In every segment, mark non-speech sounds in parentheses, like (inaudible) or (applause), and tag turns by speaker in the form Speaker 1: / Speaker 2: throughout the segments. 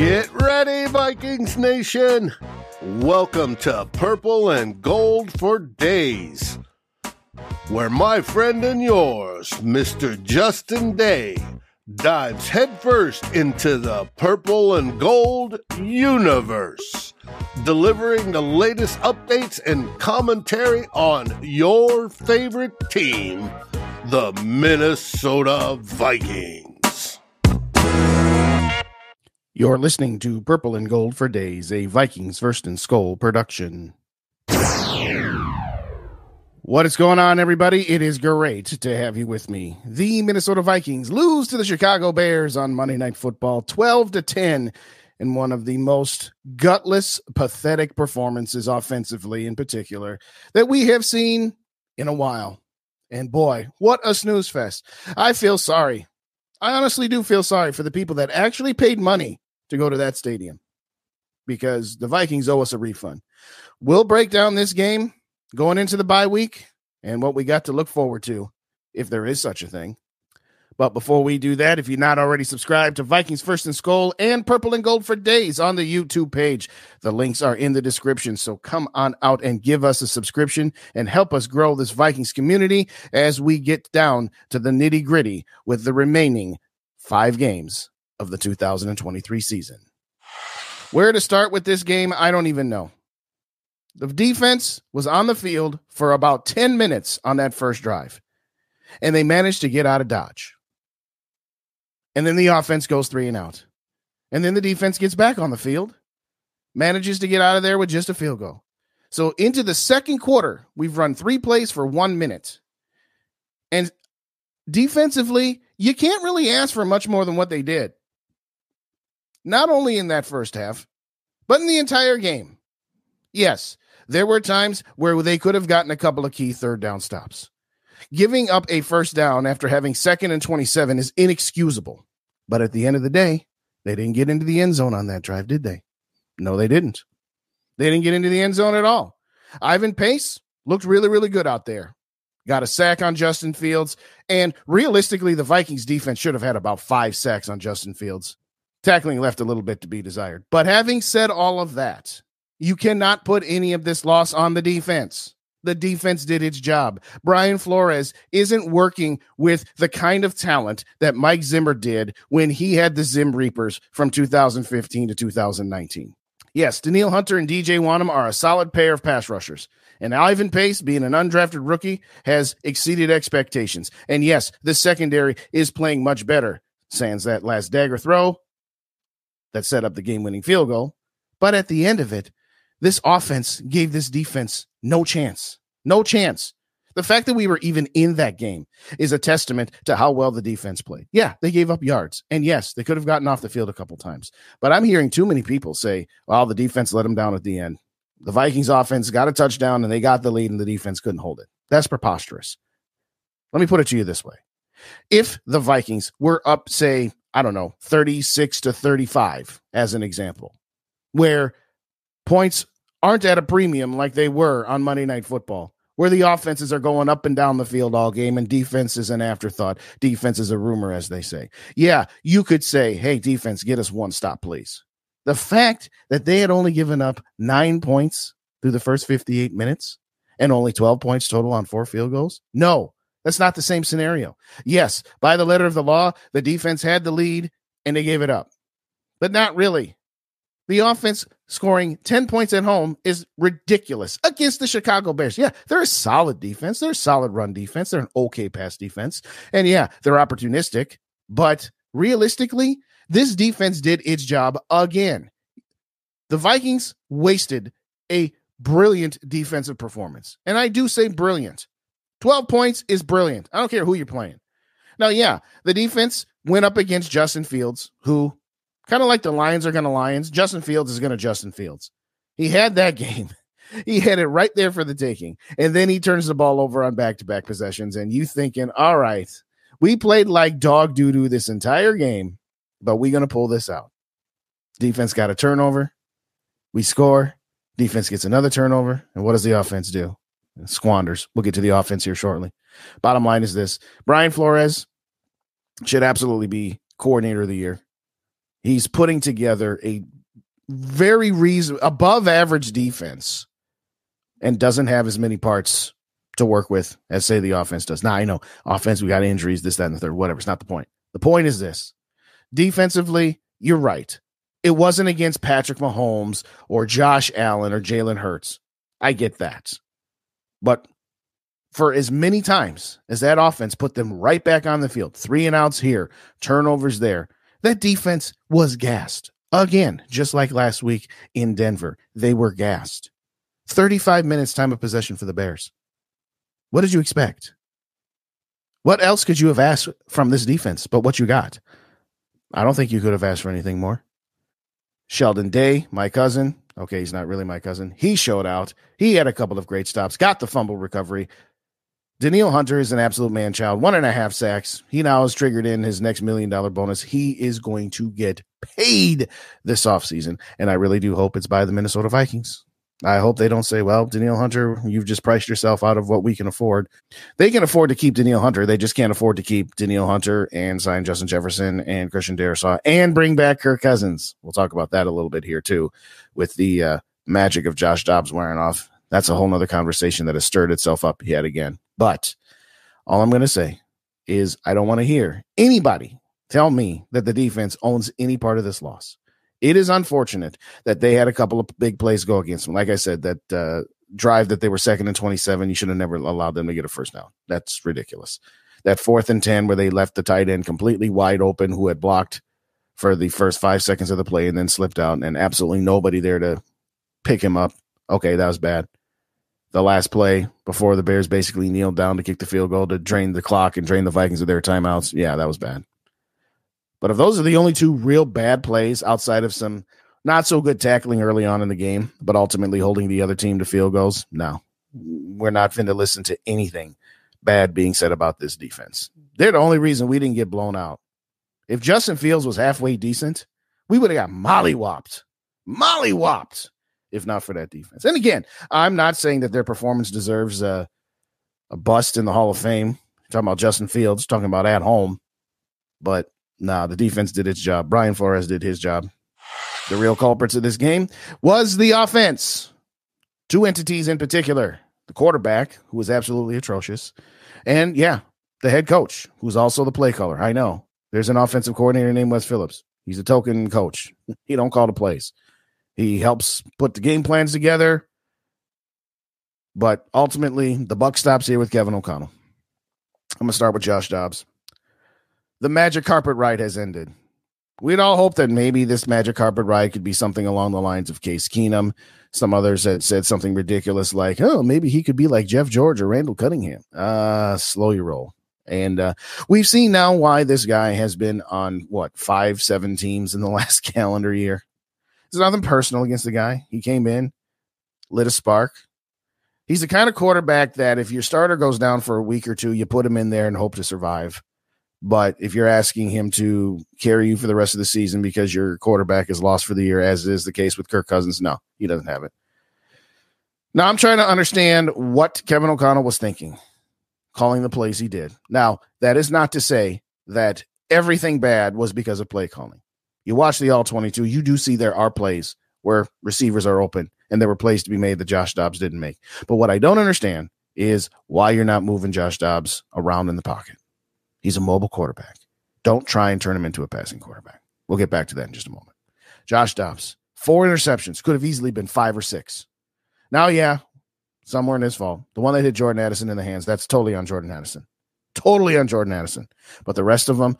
Speaker 1: Get ready, Vikings Nation. Welcome to Purple and Gold for Days, where my friend and yours, Mr. Justin Day, dives headfirst into the purple and gold universe, delivering the latest updates and commentary on your favorite team, the Minnesota Vikings.
Speaker 2: You're listening to Purple and Gold for Days, a Vikings First and Skol production. What is going on, everybody? It is great to have you with me. The Minnesota Vikings lose to the Chicago Bears on Monday Night Football 12 to 10 in one of the most gutless, pathetic performances offensively, in particular, that we have seen in a while. And boy, what a snooze fest. I feel sorry. I honestly do feel sorry for the people that actually paid money to go to that stadium because the Vikings owe us a refund. We'll break down this game going into the bye week and what we got to look forward to, if there is such a thing. But before we do that, if you're not already subscribed to Vikings First and Skol and Purple and Gold for Days on the YouTube page, the links are in the description. So come on out and give us a subscription and help us grow this Vikings community as we get down to the nitty gritty with the remaining five games of the 2023 season. Where to start with this game, I don't even know. The defense was on the field for about 10 minutes on that first drive, and they managed to get out of Dodge. And then the offense goes three and out. And then the defense gets back on the field, manages to get out of there with just a field goal. So into the second quarter, we've run three plays for one minute. And defensively, you can't really ask for much more than what they did. Not only in that first half, but in the entire game. Yes, there were times where they could have gotten a couple of key third down stops. Giving up a first down after having second and 27 is inexcusable. But at the end of the day, they didn't get into the end zone on that drive, did they? No, they didn't. They didn't get into the end zone at all. Ivan Pace looked really, really good out there. Got a sack on Justin Fields. And realistically, the Vikings defense should have had about five sacks on Justin Fields. Tackling left a little bit to be desired. But having said all of that, you cannot put any of this loss on the defense. The defense did its job. Brian Flores isn't working with the kind of talent that Mike Zimmer did when he had the Zim Reapers from 2015 to 2019. Yes, Danielle Hunter and DJ Wonnum are a solid pair of pass rushers. And Ivan Pace, being an undrafted rookie, has exceeded expectations. And yes, the secondary is playing much better. Sans that last dagger throw that set up the game winning field goal. But at the end of it, this offense gave this defense no chance. No chance. The fact that we were even in that game is a testament to how well the defense played. Yeah, they gave up yards. And yes, they could have gotten off the field a couple times. But I'm hearing too many people say, well, the defense let them down at the end. The Vikings offense got a touchdown and they got the lead and the defense couldn't hold it. That's preposterous. Let me put it to you this way. If the Vikings were up, say, I don't know, 36 to 35, as an example, where points aren't at a premium like they were on Monday Night Football, where the offenses are going up and down the field all game and defense is an afterthought. Defense is a rumor, as they say. Yeah, you could say, hey, defense, get us one stop, please. The fact that they had only given up nine points through the first 58 minutes and only 12 points total on four field goals, no, That's not the same scenario. Yes, by the letter of the law, the defense had the lead and they gave it up, but not really. The offense scoring 10 points at home is ridiculous against the Chicago Bears. Yeah, they're a solid defense. They're a solid run defense. They're an okay pass defense. And yeah, they're opportunistic, but realistically, this defense did its job again. The Vikings wasted a brilliant defensive performance. And I do say brilliant. 12 points is brilliant. I don't care who you're playing. Now, yeah, the defense went up against Justin Fields, who kind of like the Lions are going to Lions. Justin Fields is going to Justin Fields. He had that (laughs) game. He had it right there for the taking. And then he turns the ball over on back to back possessions. And you thinking, all right, we played like dog doo doo this entire game, but we're going to pull this out. Defense got a turnover. We score. Defense gets another turnover. And what does the offense do? squanders. We'll get to the offense here shortly. Bottom line is this Brian Flores should absolutely be coordinator of the year. He's putting together a very reason above average defense and doesn't have as many parts to work with as say the offense does. Now I know offense, we got injuries, this, that, and the third, whatever. It's not the point. The point is this defensively, you're right. It wasn't against Patrick Mahomes or Josh Allen or Jalen Hurts. I get that. But for as many times as that offense put them right back on the field, three and outs here, turnovers there, that defense was gassed. Again, just like last week in Denver, they were gassed. 35 minutes time of possession for the Bears. What did you expect? What else could you have asked from this defense but what you got? I don't think you could have asked for anything more. Sheldon Day, my cousin, Okay, he's not really my cousin. He showed out. He had a couple of great stops, got the fumble recovery. Danielle Hunter is an absolute man child. One and a half sacks. He now has triggered in his next million dollar bonus. He is going to get paid this offseason. And I really do hope it's by the Minnesota Vikings. I hope they don't say, well, Danielle Hunter, you've just priced yourself out of what we can afford. They can afford to keep Danielle Hunter. They just can't afford to keep Danielle Hunter and sign Justin Jefferson and Christian Darrisaw and bring back Kirk Cousins. We'll talk about that a little bit here too, with the uh, magic of Josh Dobbs wearing off. That's a whole nother conversation that has stirred itself up yet again. But all I'm going to say is I don't want to hear anybody tell me that the defense owns any part of this loss. It is unfortunate that they had a couple of big plays go against them. Like I said, that uh, drive that they were second and 27, you should have never allowed them to get a first down. That's ridiculous. That fourth and 10 where they left the tight end completely wide open who had blocked for the first five seconds of the play and then slipped out and absolutely nobody there to pick him up. Okay, that was bad. The last play before the Bears basically kneeled down to kick the field goal to drain the clock and drain the Vikings of their timeouts. Yeah, that was bad. But if those are the only two real bad plays outside of some not so good tackling early on in the game, but ultimately holding the other team to field goals, no, we're not going to listen to anything bad being said about this defense. They're the only reason we didn't get blown out. If Justin Fields was halfway decent, we would have got mollywopped, mollywopped, if not for that defense. And again, I'm not saying that their performance deserves a, a bust in the Hall of Fame. talking about Justin Fields, talking about at home, but Nah, the defense did its job. Brian Flores did his job. The real culprits of this game was the offense. Two entities in particular the quarterback, who was absolutely atrocious, and yeah, the head coach, who's also the play caller. I know there's an offensive coordinator named Wes Phillips. He's a token coach. (laughs) He don't call the plays. He helps put the game plans together. But ultimately, the buck stops here with Kevin O'Connell. I'm gonna start with Josh Dobbs the magic carpet ride has ended. We'd all hope that maybe this magic carpet ride could be something along the lines of Case Keenum. Some others had said something ridiculous like, oh, maybe he could be like Jeff George or Randall Cunningham. Uh, slow your roll. And uh, we've seen now why this guy has been on what five, seven teams in the (laughs) last calendar year. There's nothing personal against the guy. He came in, lit a spark. He's the kind of quarterback that if your starter goes down for a week or two, you put him in there and hope to survive. But if you're asking him to carry you for the rest of the season because your quarterback is lost for the year, as is the case with Kirk Cousins, no, he doesn't have it. Now I'm trying to understand what Kevin O'Connell was thinking, calling the plays he did. Now, that is not to say that everything bad was because of play calling. You watch the all 22, you do see there are plays where receivers are open and there were plays to be made that Josh Dobbs didn't make. But what I don't understand is why you're not moving Josh Dobbs around in the pocket. He's a mobile quarterback. Don't try and turn him into a passing quarterback. We'll get back to that in just a moment. Josh Dobbs, four interceptions, could have easily been five or six. Now, yeah, somewhere in his fault. The one that hit Jordan Addison in the hands, that's totally on Jordan Addison. Totally on Jordan Addison. But the rest of them,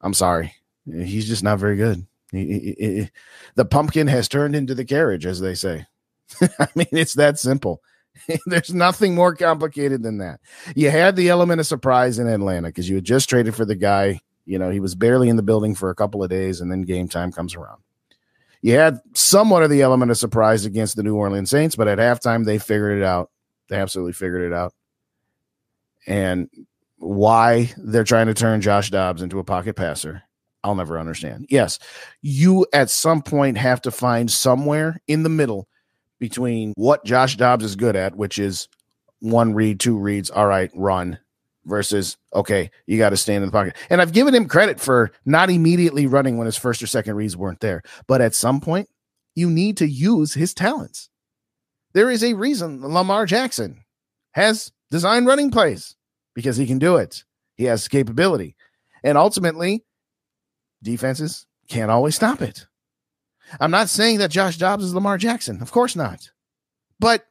Speaker 2: I'm sorry. He's just not very good. He, he, he, the pumpkin has turned into the carriage, as they say. (laughs) I mean, it's that simple. (laughs) There's nothing more complicated than that. You had the element of surprise in Atlanta because you had just traded for the guy. You know, he was barely in the building for a couple of days, and then game time comes around. You had somewhat of the element of surprise against the New Orleans Saints, but at halftime, they figured it out. They absolutely figured it out. And why they're trying to turn Josh Dobbs into a pocket passer, I'll never understand. Yes, you at some point have to find somewhere in the middle between what Josh Dobbs is good at, which is one read, two reads, all right, run, versus okay, you got to stand in the pocket. And I've given him credit for not immediately running when his first or second reads weren't there, but at some point, you need to use his talents. There is a reason Lamar Jackson has designed running plays because he can do it. He has capability. And ultimately, defenses can't always stop it. I'm not saying that Josh Dobbs is Lamar Jackson. Of course not. But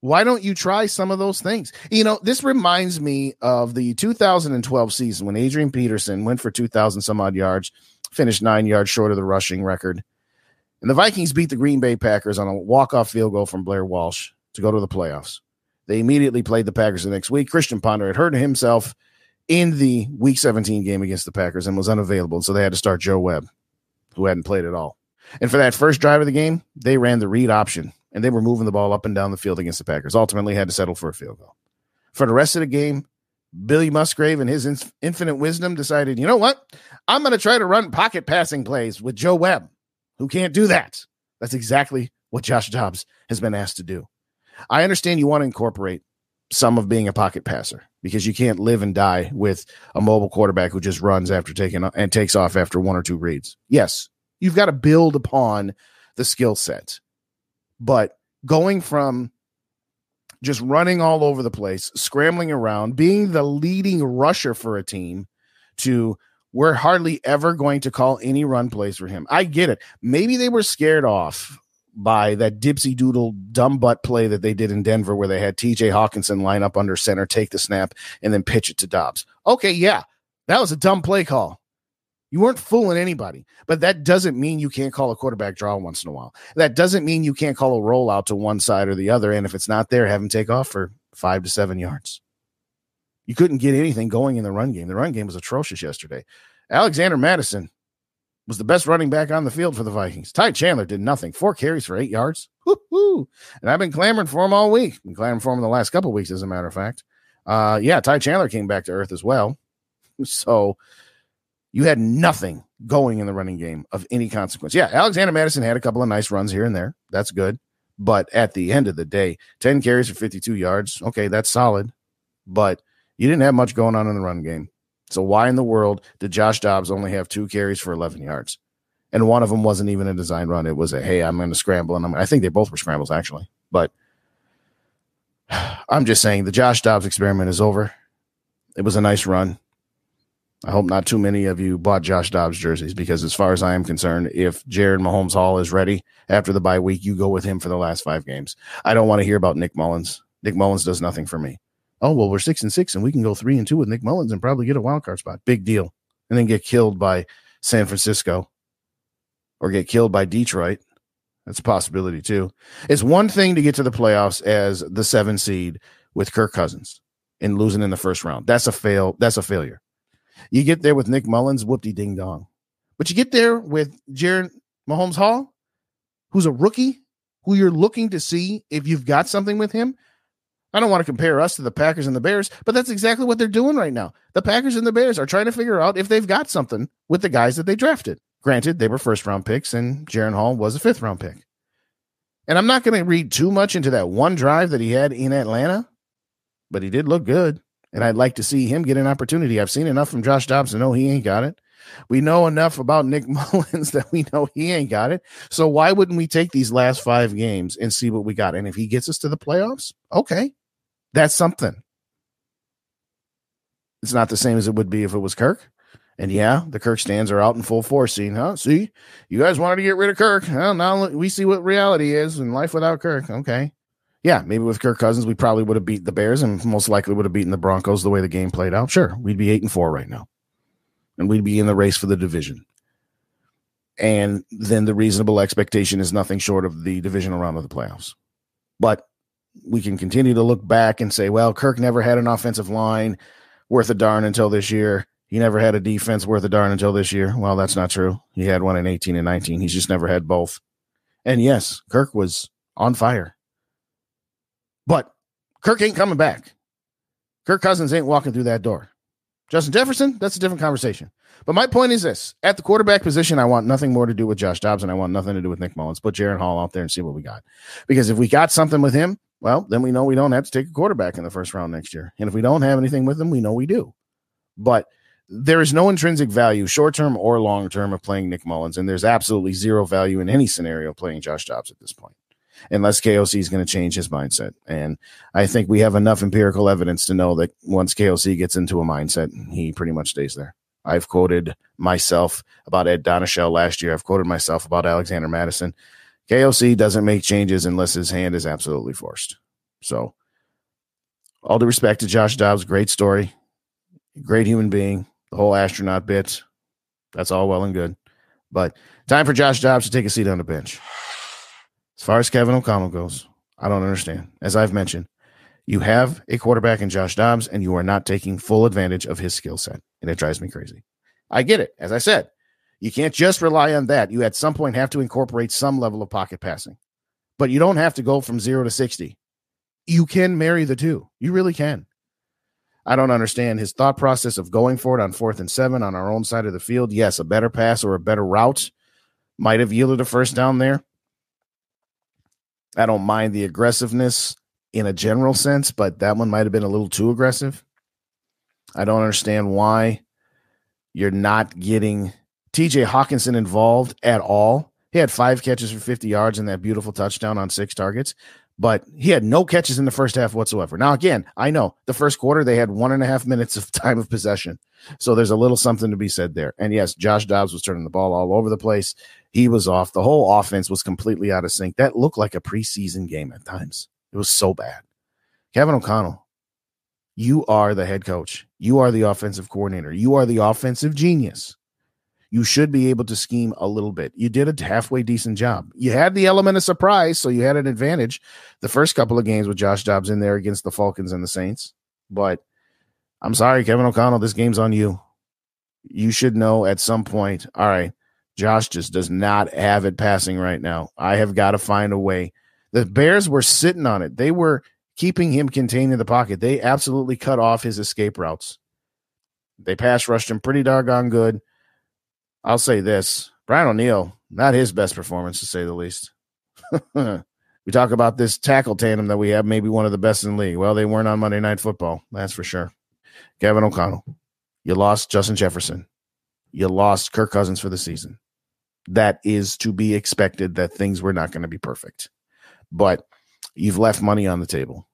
Speaker 2: why don't you try some of those things? You know, this reminds me of the 2012 season when Adrian Peterson went for 2,000 some odd yards, finished nine yards short of the rushing record. And the Vikings beat the Green Bay Packers on a walk-off field goal from Blair Walsh to go to the playoffs. They immediately played the Packers the next week. Christian Ponder had hurt himself in the Week 17 game against the Packers and was unavailable, so they had to start Joe Webb, who hadn't played at all. And for that first drive of the game, they ran the read option and they were moving the ball up and down the field against the Packers. Ultimately, had to settle for a field goal. For the rest of the game, Billy Musgrave and his infinite wisdom decided, you know what? I'm going to try to run pocket passing plays with Joe Webb, who can't do that. That's exactly what Josh Dobbs has been asked to do. I understand you want to incorporate some of being a pocket passer because you can't live and die with a mobile quarterback who just runs after taking and takes off after one or two reads. Yes, You've got to build upon the skill set. But going from just running all over the place, scrambling around, being the leading rusher for a team to we're hardly ever going to call any run plays for him. I get it. Maybe they were scared off by that dipsy doodle dumb butt play that they did in Denver where they had TJ Hockenson line up under center, take the snap, and then pitch it to Dobbs. Okay, yeah, that was a dumb play call. You weren't fooling anybody, but that doesn't mean you can't call a quarterback draw once in a while. That doesn't mean you can't call a rollout to one side or the other. And if it's not there, have him take off for five to seven yards. You couldn't get anything going in the run game. The run game was atrocious yesterday. Alexander Mattison was the best running back on the field for the Vikings. Ty Chandler did nothing. Four carries for eight yards. Woo-hoo. And I've been clamoring for him all week. Been clamoring for him the last couple weeks, as a matter of fact. Uh, yeah, Ty Chandler came back to earth as well. (laughs) So you had nothing going in the running game of any consequence. Yeah, Alexander Mattison had a couple of nice runs here and there. That's good. But at the end of the day, 10 carries for 52 yards. Okay, that's solid. But you didn't have much going on in the run game. So why in the world did Josh Dobbs only have two carries for 11 yards? And one of them wasn't even a design run. It was a, hey, I'm going to scramble. And I'm, I think they both were scrambles, actually. But (sighs) I'm just saying the Josh Dobbs experiment is over. It was a nice run. I hope not too many of you bought Josh Dobbs jerseys because, as far as I am concerned, if Jaren Mahomes Hall is ready after the bye week, you go with him for the last five games. I don't want to hear about Nick Mullens. Nick Mullens does nothing for me. Oh well, we're six and six, and we can go three and two with Nick Mullens and probably get a wild card spot. Big deal, and then get killed by San Francisco or get killed by Detroit. That's a possibility too. It's one thing to get to the playoffs as the seven seed with Kirk Cousins and losing in the first round. That's a fail. That's a failure. You get there with Nick Mullens, whoopty ding dong. But you get there with Jaren Mahomes Hall, who's a rookie, who you're looking to see if you've got something with him. I don't want to compare us to the Packers and the Bears, but that's exactly what they're doing right now. The Packers and the Bears are trying to figure out if they've got something with the guys that they drafted. Granted, they were first round picks, and Jaren Hall was a fifth round pick. And I'm not going to read too much into that one drive that he had in Atlanta, but he did look good and I'd like to see him get an opportunity. I've seen enough from Josh Dobbs to know he ain't got it. We know enough about Nick (laughs) Mullens that we know he ain't got it. So why wouldn't we take these last five games and see what we got? And if he gets us to the playoffs, okay, That's something. It's not the same as it would be if it was Kirk. And yeah, the Kirk stands are out in full force. Seeing, huh? See, you guys wanted to get rid of Kirk. Well, now we see what reality is in life without Kirk. Okay. Yeah, maybe with Kirk Cousins, we probably would have beat the Bears and most likely would have beaten the Broncos the way the game played out. Sure, we'd be eight and four right now. And we'd be in the race for the division. And then the reasonable expectation is nothing short of the divisional round of the playoffs. But we can continue to look back and say, well, Kirk never had an offensive line worth a darn until this year. He never had a defense worth a darn until this year. Well, that's not true. He had one in 18 and 19. He's just never had both. And yes, Kirk was on fire. But Kirk ain't coming back. Kirk Cousins ain't walking through that door. Justin Jefferson, that's a different conversation. But my point is this at the quarterback position, I want nothing more to do with Josh Dobbs and I want nothing to do with Nick Mullens. Put Jaren Hall out there and see what we got. Because if we got something with him, well, then we know we don't have to take a quarterback in the first round next year. And if we don't have anything with him, we know we do. But there is no intrinsic value, short term or long term, of playing Nick Mullens. and there's absolutely zero value in any scenario playing Josh Dobbs at this point, unless KOC is going to change his mindset. And I think we have enough empirical evidence to know that once KOC gets into a mindset, he pretty much stays there. I've quoted myself about Ed Donatell last year. I've quoted myself about Alexander Mattison. KOC doesn't make changes unless his hand is absolutely forced. So, all due respect to Josh Dobbs, great story, great human being the whole astronaut bit. That's all well and good. But time for Josh Dobbs to take a seat on the bench. As far as Kevin O'Connell goes, I don't understand. As I've mentioned, you have a quarterback in Josh Dobbs, and you are not taking full advantage of his skill set. And it drives me crazy. I get it. As I said, you can't just rely on that. You at some point have to incorporate some level of pocket passing, but you don't have to go from zero to 60. You can marry the two. You really can. I don't understand his thought process of going for it on fourth and seven on our own side of the field. Yes, a better pass or a better route might have yielded a first down there. I don't mind the aggressiveness in a general sense, but that one might have been a little too aggressive. I don't understand why you're not getting TJ Hockenson involved at all. He had five catches for 50 yards and that beautiful touchdown on six targets but he had no catches in the first half whatsoever. Now, again, I know the first quarter they had one and a half minutes of (laughs) time of possession. So there's a little something to be said there. And yes, Josh Dobbs was turning the ball all over the place. He was off. The whole offense was completely out of sync. That looked like a preseason game at times. It was so bad. Kevin O'Connell, you are the head coach. You are the offensive coordinator. You are the offensive genius you should be able to scheme a little bit. You did a halfway decent job. You had the element of surprise, so you had an advantage the first couple of games with Josh Dobbs in there against the Falcons and the Saints. But I'm sorry, Kevin O'Connell, this game's on you. You should know at some point, all right, Josh just does not have it passing right now. I have got to find a way. The Bears were sitting on it. They were keeping him contained in the pocket. They absolutely cut off his escape routes. They pass rushed him pretty doggone good. I'll say this Brian O'Neill, not his best performance to say the least. (laughs) we talk about this tackle tandem that we have, maybe one of the best in the league. Well, they weren't on Monday Night Football, that's for sure. Kevin O'Connell, you lost Justin Jefferson, you lost Kirk Cousins for the season. That is to be expected that things were not going to be perfect, but you've left money on the table.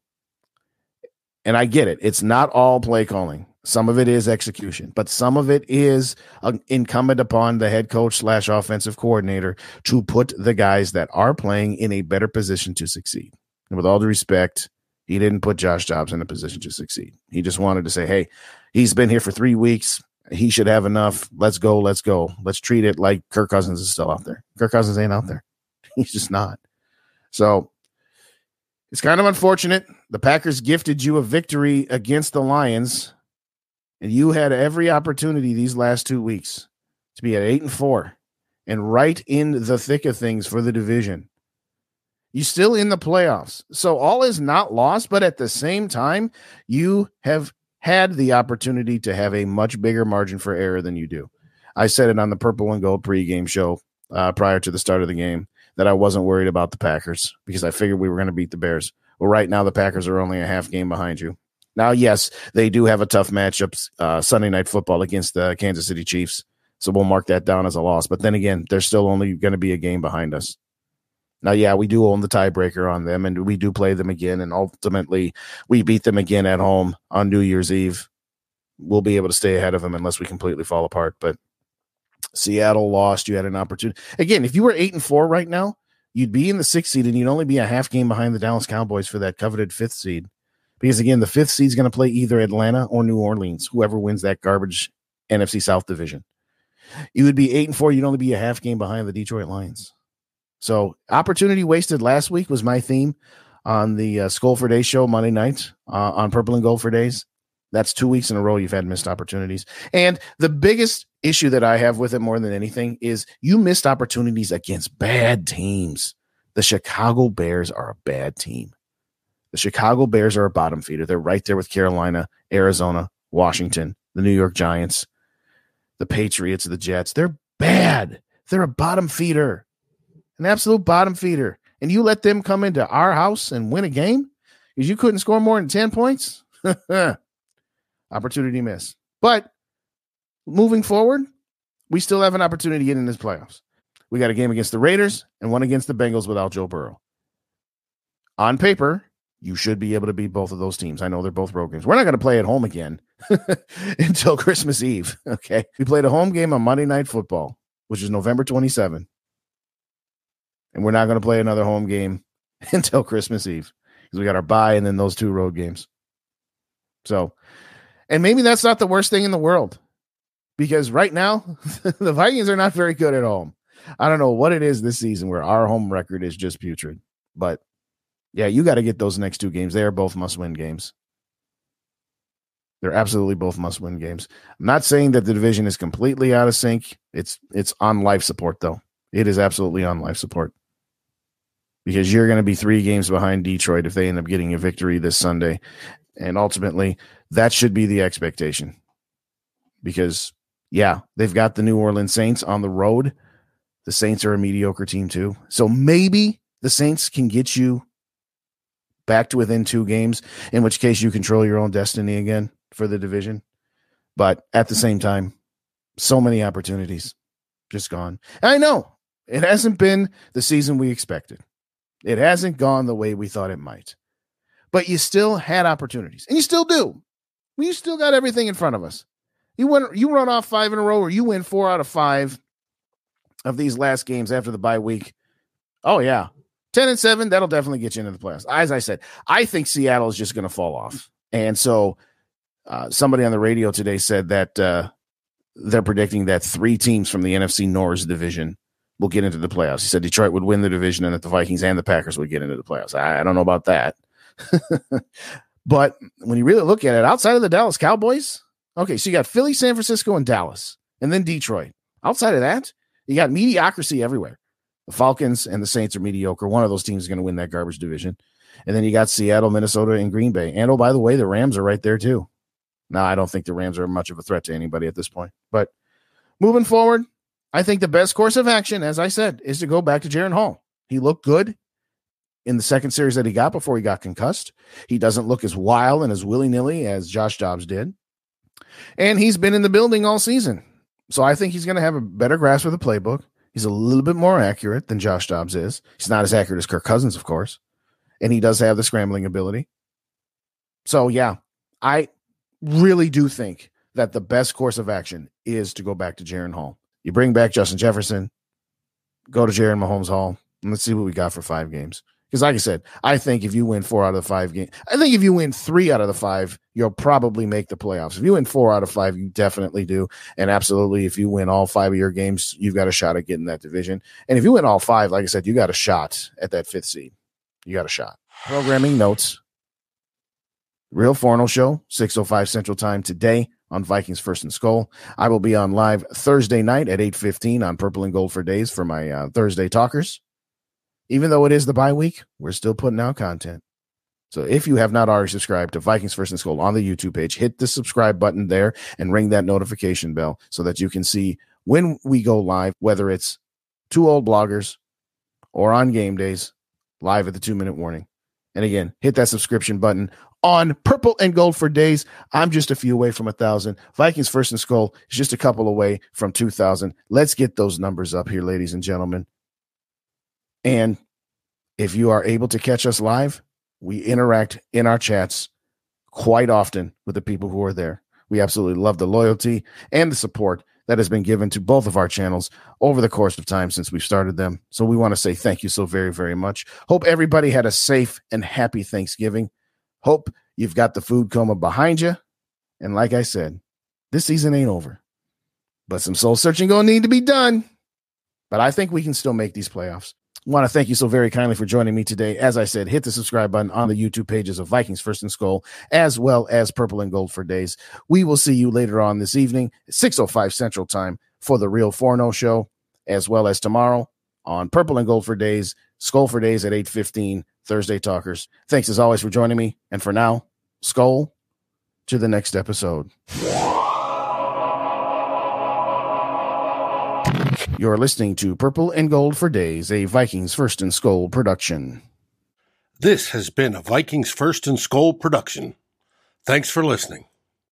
Speaker 2: And I get it. It's not all play calling. Some of it is execution, but some of it is uh, incumbent upon the head coach slash offensive coordinator to put the guys that are playing in a better position to succeed. And with all due respect, he didn't put Josh Dobbs in a position to succeed. He just wanted to say, hey, he's been here for three weeks. He should have enough. Let's go. Let's go. Let's treat it like Kirk Cousins is still out there. Kirk Cousins ain't out there. (laughs) He's just not. So it's kind of unfortunate. The Packers gifted you a victory against the Lions and you had every opportunity these last two weeks to be at eight and four and right in the thick of things for the division. You still in the playoffs. So all is not lost, but at the same time, you have had the opportunity to have a much bigger margin for error than you do. I said it on the Purple and Gold pregame show uh, prior to the start of the game that I wasn't worried about the Packers because I figured we were going to beat the Bears. Well, right now the Packers are only a half game behind you. Now, yes, they do have a tough matchup uh, Sunday night football against the Kansas City Chiefs. So we'll mark that down as a loss. But then again, they're still only going to be a game behind us. Now, yeah, we do own the tiebreaker on them, and we do play them again, and ultimately we beat them again at home on New Year's Eve. We'll be able to stay ahead of them unless we completely fall apart. But Seattle lost. You had an opportunity again. If you were eight and four right now, you'd be in the sixth seed, and you'd only be a half game behind the Dallas Cowboys for that coveted fifth seed. Because again, the fifth seed is going to play either Atlanta or New Orleans, whoever wins that garbage NFC South division. You would be eight and four. You'd only be a half game behind the Detroit Lions. So opportunity wasted last week was my theme on the uh, Skol for Days show Monday night uh, on Purple and Gold for Days. That's two weeks in a row you've had missed opportunities. And the biggest issue that I have with it more than anything is you missed opportunities against bad teams. The Chicago Bears are a bad team. The Chicago Bears are a bottom feeder. They're right there with Carolina, Arizona, Washington, the New York Giants, the Patriots, the Jets. They're bad. They're a bottom feeder an absolute bottom feeder, and you let them come into our house and win a game because you couldn't score more than 10 points? (laughs) opportunity miss. But moving forward, we still have an opportunity to get in this playoffs. We got a game against the Raiders and one against the Bengals without Joe Burrow. On paper, you should be able to beat both of those teams. I know they're both road games. We're not going to play at home again (laughs) until Christmas Eve. (laughs) Okay. We played a home game on Monday Night Football, which is November 27 and we're not going to play another home game (laughs) until Christmas Eve because we got our bye and then those two road games. So, and maybe that's not the worst thing in the world because right now the Vikings are not very good at home. I don't know what it is this season where our home record is just putrid, but yeah, you got to get those next two games. They are both must win games. They're absolutely both must win games. I'm not saying that the division is completely out of sync. It's it's on life support though. It is absolutely on life support because you're going to be three games behind Detroit if they end up getting a victory this Sunday. And ultimately, that should be the expectation because, yeah, they've got the New Orleans Saints on the road. The Saints are a mediocre team, too. So maybe the Saints can get you back to within two games, in which case you control your own destiny again for the division. But at the same time, so many opportunities just gone. And I know it hasn't been the season we expected. It hasn't gone the way we thought it might. But you still had opportunities, and you still do. You still got everything in front of us. You went, you run off five in a row, or you win four out of five of these last games after the bye week. Oh yeah, ten and seven. That'll definitely get you into the playoffs. As I said, I think Seattle is just going to fall off, and so uh, somebody on the radio today said that uh, they're predicting that three teams from the NFC North division will get into the playoffs. He said Detroit would win the division and that the Vikings and the Packers would get into the playoffs. I, I don't know about that. (laughs) but when you really look at it, outside of the Dallas Cowboys, okay, so you got Philly, San Francisco, and Dallas, and then Detroit. Outside of that, you got mediocrity everywhere. The Falcons and the Saints are mediocre. One of those teams is going to win that garbage division. And then you got Seattle, Minnesota, and Green Bay. And oh, by the way, the Rams are right there too. Now, I don't think the Rams are much of a threat to anybody at this point. But moving forward, I think the best course of action, as I said, is to go back to Jaren Hall. He looked good in the second series that he got before he got concussed. He doesn't look as wild and as willy nilly as Josh Dobbs did. And he's been in the building all season. So I think he's going to have a better grasp of the playbook. He's a little bit more accurate than Josh Dobbs is. He's not as accurate as Kirk Cousins, of course. And he does have the scrambling ability. So, yeah, I really do think that the best course of action is to go back to Jaren Hall. You bring back Justin Jefferson, go to Jaren Mahomes Hall, and let's see what we got for five games. Because, like I said, I think if you win four out of the five games, I think if you win three out of the five, you'll probably make the playoffs. If you win four out of five, you definitely do. And absolutely, if you win all five of your games, you've got a shot at getting that division. And if you win all five, like I said, you got a shot at that fifth seed. You got a shot. Programming notes Real Forno Show, 605 Central Time today on Vikings First and Skol. I will be on live Thursday night at 8.15 on Purple and Gold for Days for my uh, Thursday talkers. Even though it is the bye week, we're still putting out content. So if you have not already subscribed to Vikings First and Skol on the YouTube page, hit the subscribe button there and ring that notification bell so that you can see when we go live, whether it's two old bloggers or on game days, live at the two minute warning. And again, hit that subscription button on purple and gold for days. I'm just a few away from a thousand. Vikings first and Skol is just a couple away from 2000. Let's get those numbers up here, ladies and gentlemen. And if you are able to catch us live, we interact in our chats quite often with the people who are there. We absolutely love the loyalty and the support that has been given to both of our channels over the course of time since we started them. So we want to say thank you so very, very much. Hope everybody had a safe and happy Thanksgiving. Hope you've got the food coma behind you. And like I said, this season ain't over, but some soul searching gonna need to be done. But I think we can still make these playoffs want to thank you so very kindly for joining me today. As I said, hit the subscribe button on the YouTube pages of Vikings First and Skol, as well as Purple and Gold for Days. We will see you later on this evening, 6.05 Central Time, for the Real Forno oh Show, as well as tomorrow on Purple and Gold for Days, Skol for Days at 8.15, Thursday Talkers. Thanks as always for joining me. And for now, Skol to the next episode. You're listening to Purple and Gold for Days, a Vikings First and Skol production.
Speaker 1: This has been a Vikings First and Skol production. Thanks for listening.